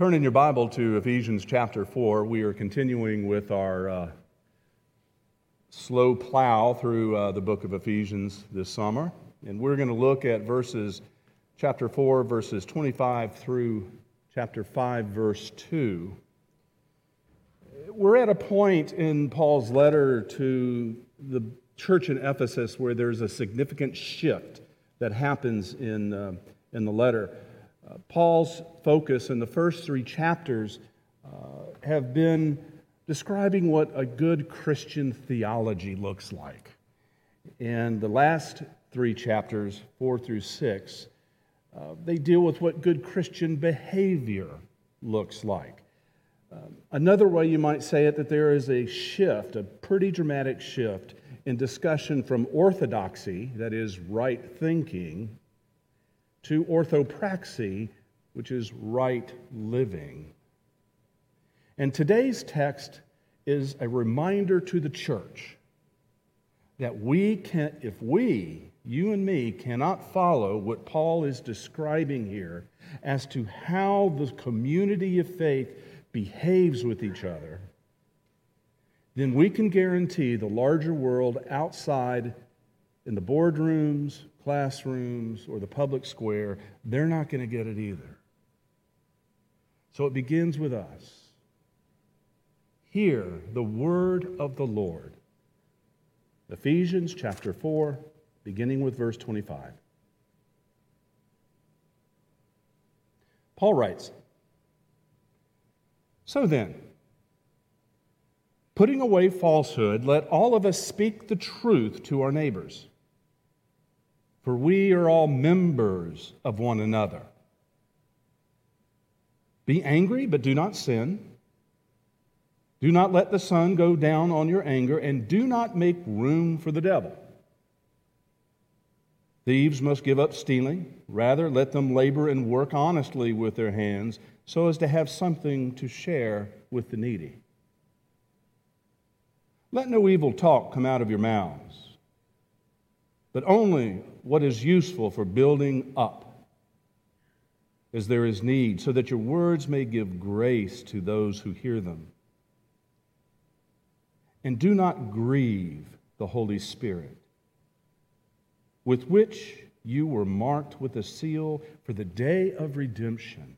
Turn in your Bible to Ephesians chapter 4. We are continuing with our uh, slow plow through uh, the book of Ephesians this summer. And we're going to look at verses, chapter 4, verses 25 through chapter 5, verse 2. We're at a point in Paul's letter to the church in Ephesus where there's a significant shift that happens in, uh, in the letter. Paul's focus in the first three chapters uh, have been describing what a good Christian theology looks like. And the last three chapters, four through six, uh, they deal with what good Christian behavior looks like. Um, another way you might say it that there is a shift, a pretty dramatic shift in discussion from orthodoxy, that is, right thinking, to orthopraxy, which is right living. And today's text is a reminder to the church that we can, if we, you and me, cannot follow what Paul is describing here as to how the community of faith behaves with each other, then we can guarantee the larger world outside in the boardrooms, classrooms, or the public square, they're not going to get it either. So it begins with us. Hear the word of the Lord. Ephesians chapter 4, beginning with verse 25. Paul writes So then, putting away falsehood, let all of us speak the truth to our neighbors for we are all members of one another. Be angry, but do not sin. Do not let the sun go down on your anger, and do not make room for the devil. Thieves must give up stealing. Rather, let them labor and work honestly with their hands so as to have something to share with the needy. Let no evil talk come out of your mouths but only what is useful for building up as there is need, so that your words may give grace to those who hear them. And do not grieve the Holy Spirit, with which you were marked with a seal for the day of redemption.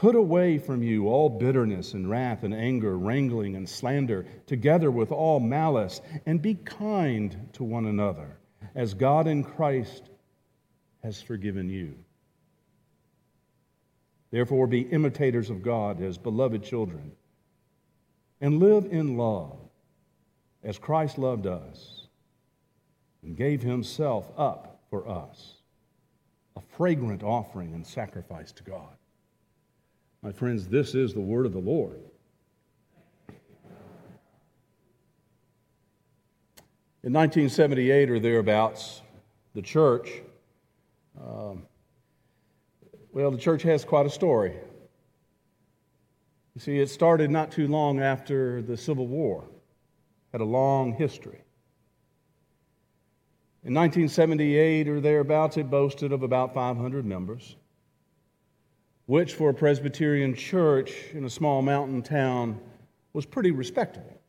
Put away from you all bitterness and wrath and anger, wrangling and slander, together with all malice, and be kind to one another, as God in Christ has forgiven you. Therefore, be imitators of God as beloved children, and live in love, as Christ loved us and gave himself up for us, a fragrant offering and sacrifice to God. My friends, this is the word of the Lord. In 1978 or thereabouts, the church, um, well, the church has quite a story. You see, it started not too long after the Civil War, had a long history. In 1978 or thereabouts, it boasted of about 500 members which for a Presbyterian church in a small mountain town was pretty respectable.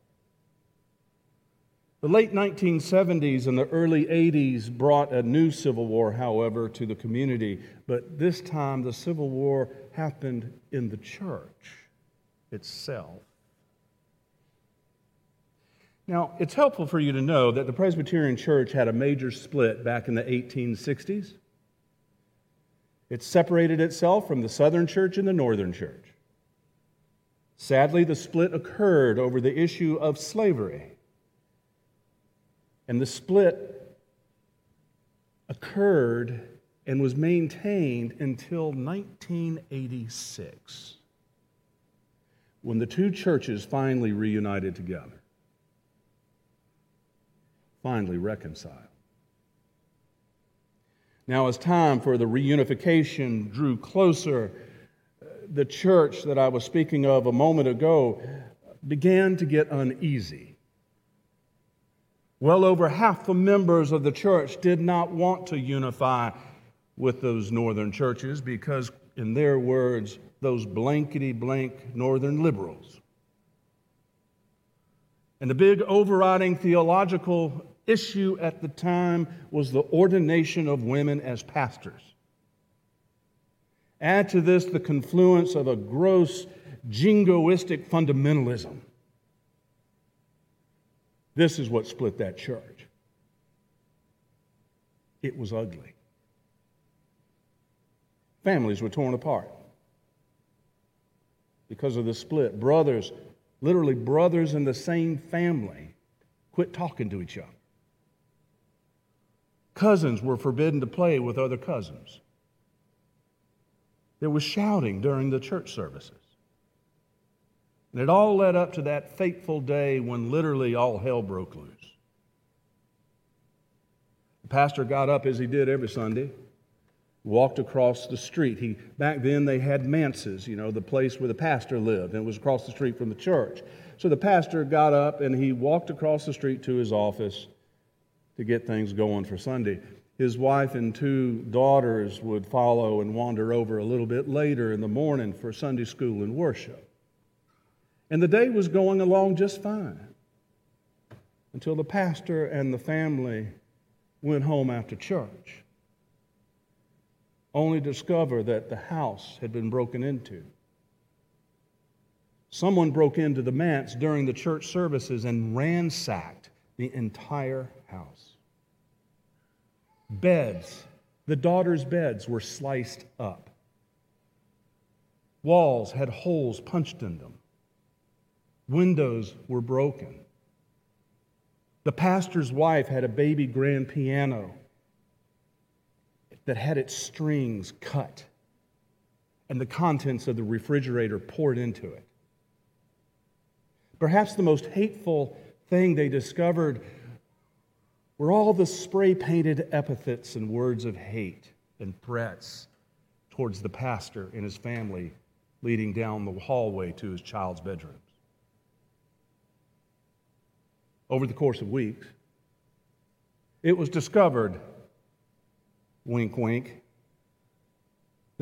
The late 1970s and the early 80s brought a new civil war, however, to the community, but this time the civil war happened in the church itself. Now, it's helpful for you to know that the Presbyterian church had a major split back in the 1860s. It separated itself from the Southern Church and the Northern Church. Sadly, the split occurred over the issue of slavery. And the split occurred and was maintained until 1986, when the two churches finally reunited together, finally reconciled. Now, as time for the reunification drew closer, uh, the church that I was speaking of a moment ago began to get uneasy. Well over half the members of the church did not want to unify with those northern churches because, in their words, those blankety blank northern liberals. And the big overriding theological issue at the time was the ordination of women as pastors. Add to this the confluence of a gross jingoistic fundamentalism. This is what split that church. It was ugly. Families were torn apart because of the split. Brothers, literally brothers in the same family, quit talking to each other. Cousins were forbidden to play with other cousins. There was shouting during the church services. And it all led up to that fateful day when literally all hell broke loose. The pastor got up as he did every Sunday, walked across the street. He, back then, they had manses, you know, the place where the pastor lived, and it was across the street from the church. So the pastor got up and he walked across the street to his office to get things going for Sunday. His wife and two daughters would follow and wander over a little bit later in the morning for Sunday school and worship. And the day was going along just fine until the pastor and the family went home after church, only to discover that the house had been broken into. Someone broke into the manse during the church services and ransacked the entire house. Beds, the daughters' beds were sliced up. Walls had holes punched in them. Windows were broken. The pastor's wife had a baby grand piano that had its strings cut and the contents of the refrigerator poured into it. Perhaps the most hateful thing they discovered were all the spray painted epithets and words of hate and threats towards the pastor and his family leading down the hallway to his child's bedroom. over the course of weeks, it was discovered, wink, wink,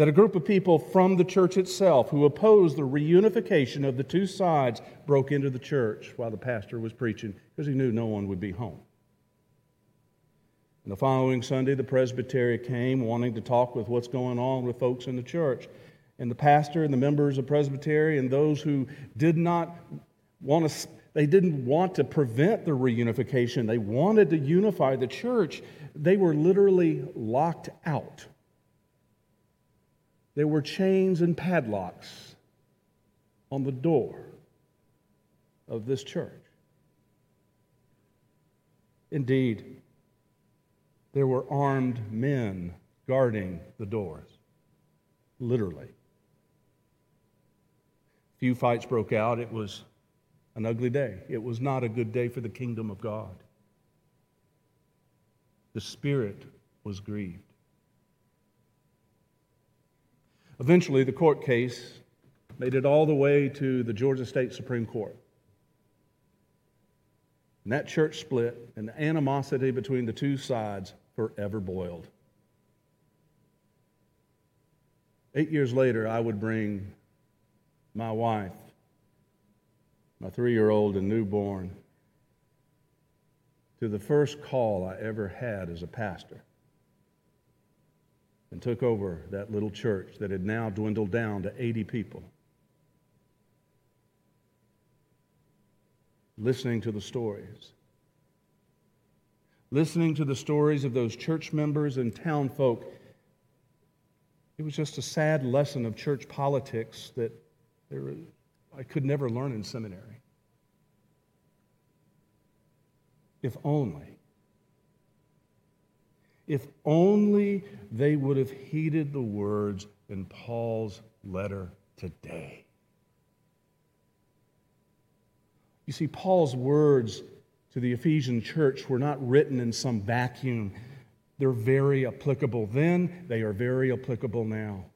that a group of people from the church itself who opposed the reunification of the two sides broke into the church while the pastor was preaching because he knew no one would be home. And the following Sunday, the presbytery came wanting to talk with what's going on with folks in the church. And the pastor and the members of presbytery and those who did not want to they didn't want to prevent the reunification, they wanted to unify the church. They were literally locked out. There were chains and padlocks on the door of this church. Indeed, there were armed men guarding the doors, literally. Few fights broke out. It was an ugly day. It was not a good day for the kingdom of God. The Spirit was grieved. Eventually, the court case made it all the way to the Georgia State Supreme Court. And that church split, and the animosity between the two sides forever boiled. Eight years later, I would bring my wife my three year old and newborn, to the first call I ever had as a pastor and took over that little church that had now dwindled down to 80 people. Listening to the stories. Listening to the stories of those church members and town folk. It was just a sad lesson of church politics that there I could never learn in seminary. If only. If only they would have heeded the words in Paul's letter today. You see, Paul's words to the Ephesian church were not written in some vacuum. They're very applicable then, they are very applicable now.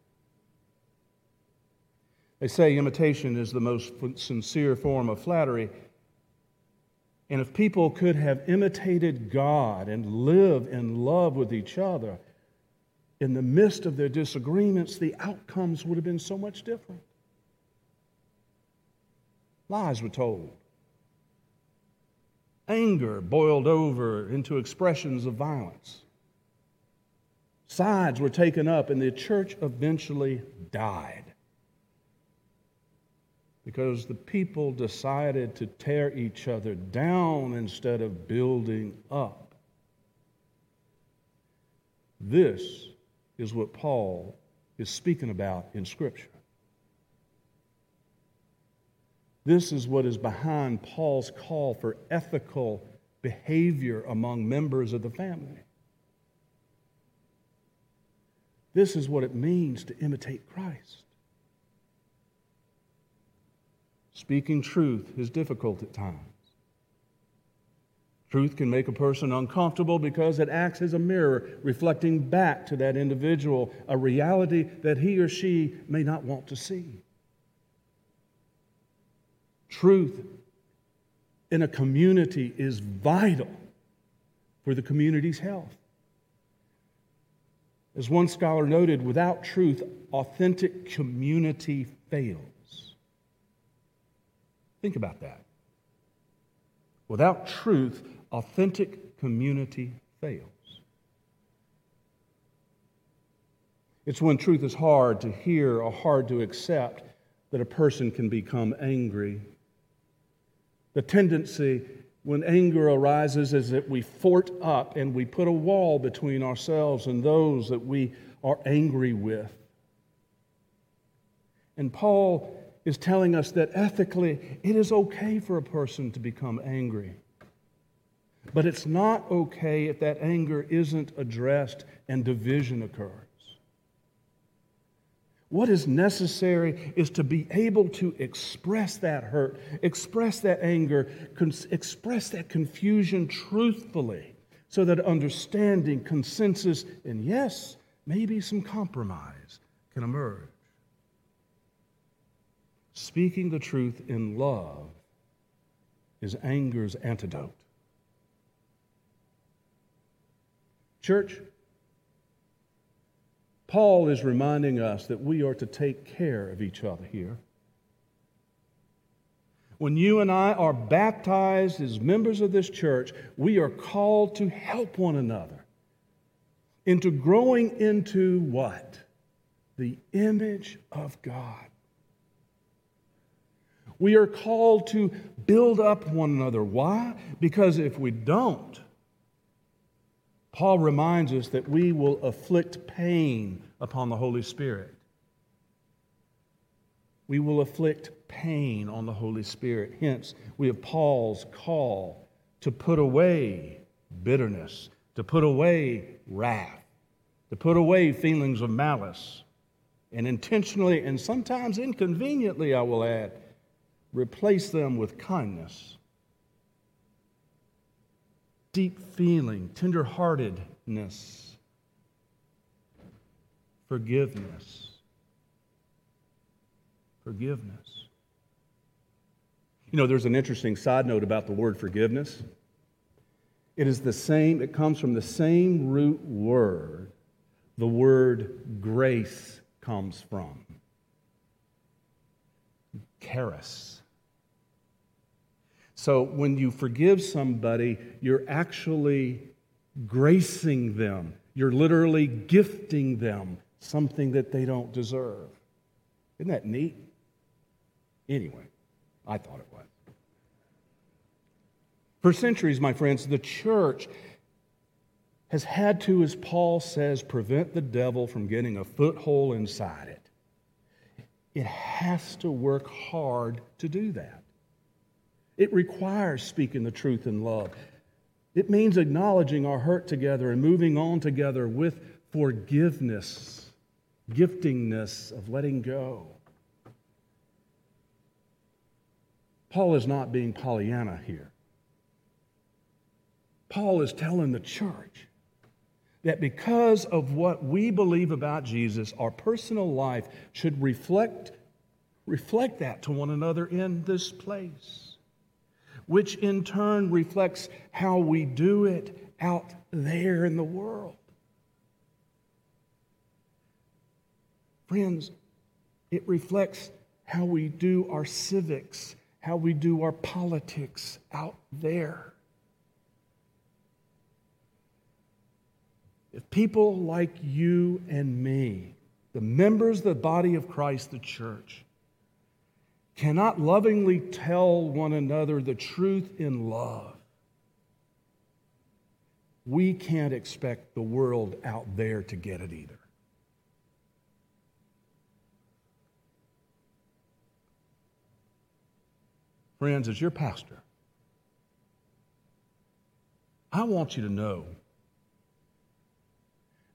They say imitation is the most sincere form of flattery. And if people could have imitated God and live in love with each other, in the midst of their disagreements, the outcomes would have been so much different. Lies were told. Anger boiled over into expressions of violence. Sides were taken up, and the church eventually died because the people decided to tear each other down instead of building up. This is what Paul is speaking about in Scripture. This is what is behind Paul's call for ethical behavior among members of the family. This is what it means to imitate Christ. Speaking truth is difficult at times. Truth can make a person uncomfortable because it acts as a mirror, reflecting back to that individual a reality that he or she may not want to see. Truth in a community is vital for the community's health. As one scholar noted, without truth, authentic community fails. Think about that. Without truth, authentic community fails. It's when truth is hard to hear or hard to accept that a person can become angry. The tendency when anger arises is that we fort up and we put a wall between ourselves and those that we are angry with. And Paul is telling us that ethically it is okay for a person to become angry. But it's not okay if that anger isn't addressed and division occurs. What is necessary is to be able to express that hurt, express that anger, express that confusion truthfully so that understanding, consensus, and yes, maybe some compromise can emerge. Speaking the truth in love is anger's antidote. Church, Paul is reminding us that we are to take care of each other here. When you and I are baptized as members of this church, we are called to help one another into growing into what? The image of God. We are called to build up one another. Why? Because if we don't, Paul reminds us that we will afflict pain upon the Holy Spirit. We will afflict pain on the Holy Spirit. Hence, we have Paul's call to put away bitterness, to put away wrath, to put away feelings of malice, and intentionally and sometimes inconveniently, I will add, replace them with kindness, deep feeling, tenderheartedness, forgiveness. Forgiveness. You know, there's an interesting side note about the word forgiveness. It is the same, it comes from the same root word the word grace comes from. Charis. So when you forgive somebody, you're actually gracing them. You're literally gifting them something that they don't deserve. Isn't that neat? Anyway, I thought it was. For centuries, my friends, the church has had to, as Paul says, prevent the devil from getting a foothold inside it. It has to work hard to do that. It requires speaking the truth in love. It means acknowledging our hurt together and moving on together with forgiveness, giftingness of letting go. Paul is not being Pollyanna here. Paul is telling the church that because of what we believe about Jesus, our personal life should reflect, reflect that to one another in this place which in turn reflects how we do it out there in the world. Friends, it reflects how we do our civics, how we do our politics out there. If people like you and me, the members of the body of Christ, the church, cannot lovingly tell one another the truth in love, we can't expect the world out there to get it either. Friends, as your pastor, I want you to know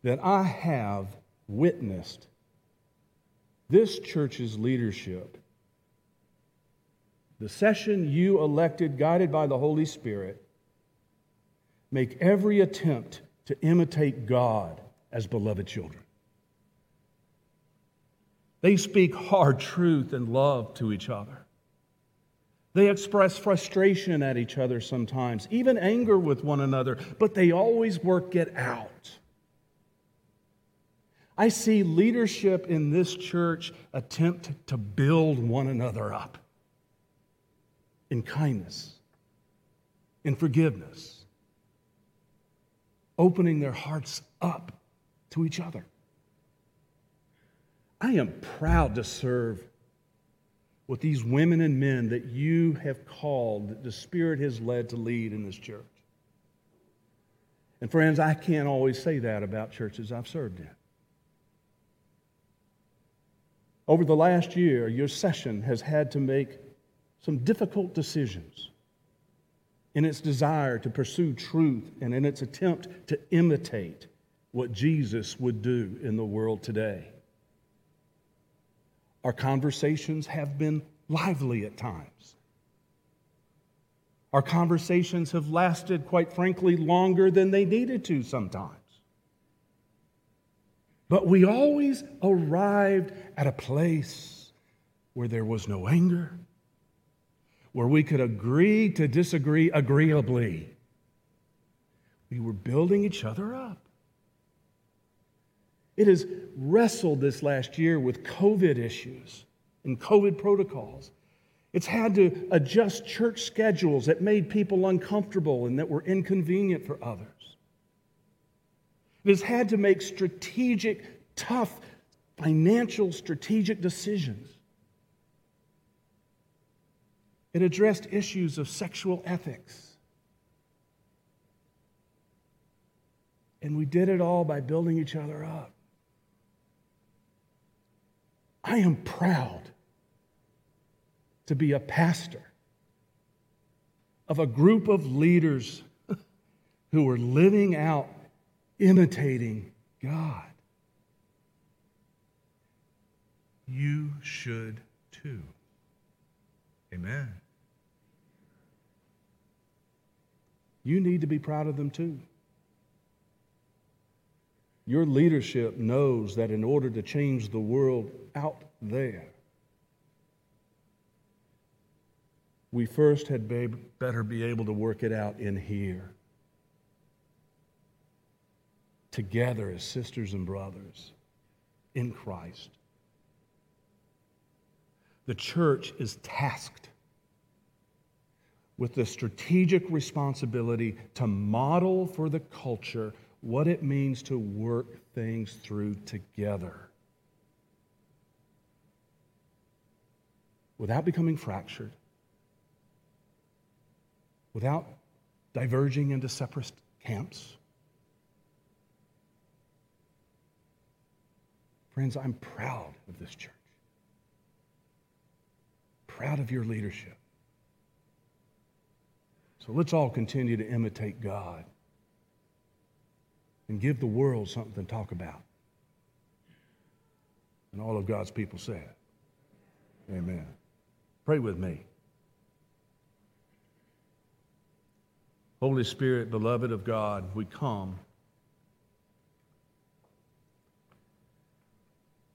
that I have witnessed this church's leadership. The session you elected, guided by the Holy Spirit, make every attempt to imitate God as beloved children. They speak hard truth and love to each other. They express frustration at each other sometimes, even anger with one another, but they always work it out. I see leadership in this church attempt to build one another up in kindness, in forgiveness, opening their hearts up to each other. I am proud to serve with these women and men that you have called, that the Spirit has led to lead in this church. And friends, I can't always say that about churches I've served in. Over the last year, your session has had to make some difficult decisions in its desire to pursue truth and in its attempt to imitate what Jesus would do in the world today. Our conversations have been lively at times. Our conversations have lasted, quite frankly, longer than they needed to sometimes. But we always arrived at a place where there was no anger, where we could agree to disagree agreeably. We were building each other up. It has wrestled this last year with COVID issues and COVID protocols. It's had to adjust church schedules that made people uncomfortable and that were inconvenient for others. It has had to make strategic, tough, financial strategic decisions. It addressed issues of sexual ethics. And we did it all by building each other up. I am proud to be a pastor of a group of leaders who are living out imitating God. You should too. Amen. You need to be proud of them too. Your leadership knows that in order to change the world out there, we first had better be able to work it out in here together as sisters and brothers in Christ. The church is tasked with the strategic responsibility to model for the culture what it means to work things through together without becoming fractured, without diverging into separate camps. Friends, I'm proud of this church. Proud of your leadership. So let's all continue to imitate God and give the world something to talk about. And all of God's people said, Amen. Pray with me. Holy Spirit, beloved of God, we come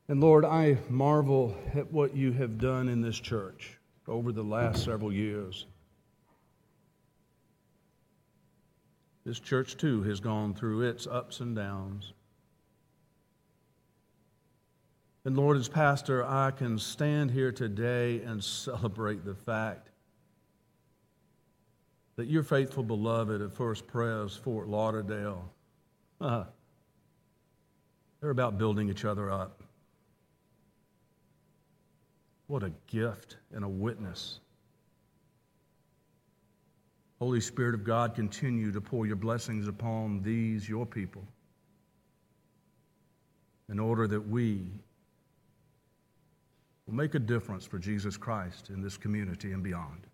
And Lord, I marvel at what you have done in this church over the last several years. This church, too, has gone through its ups and downs. And Lord, as pastor, I can stand here today and celebrate the fact that your faithful beloved at First Pres, Fort Lauderdale, uh, they're about building each other up. What a gift and a witness. Holy Spirit of God, continue to pour your blessings upon these, your people, in order that we will make a difference for Jesus Christ in this community and beyond.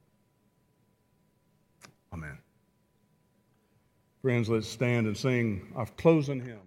Amen. Friends, let's stand and sing our closing hymn.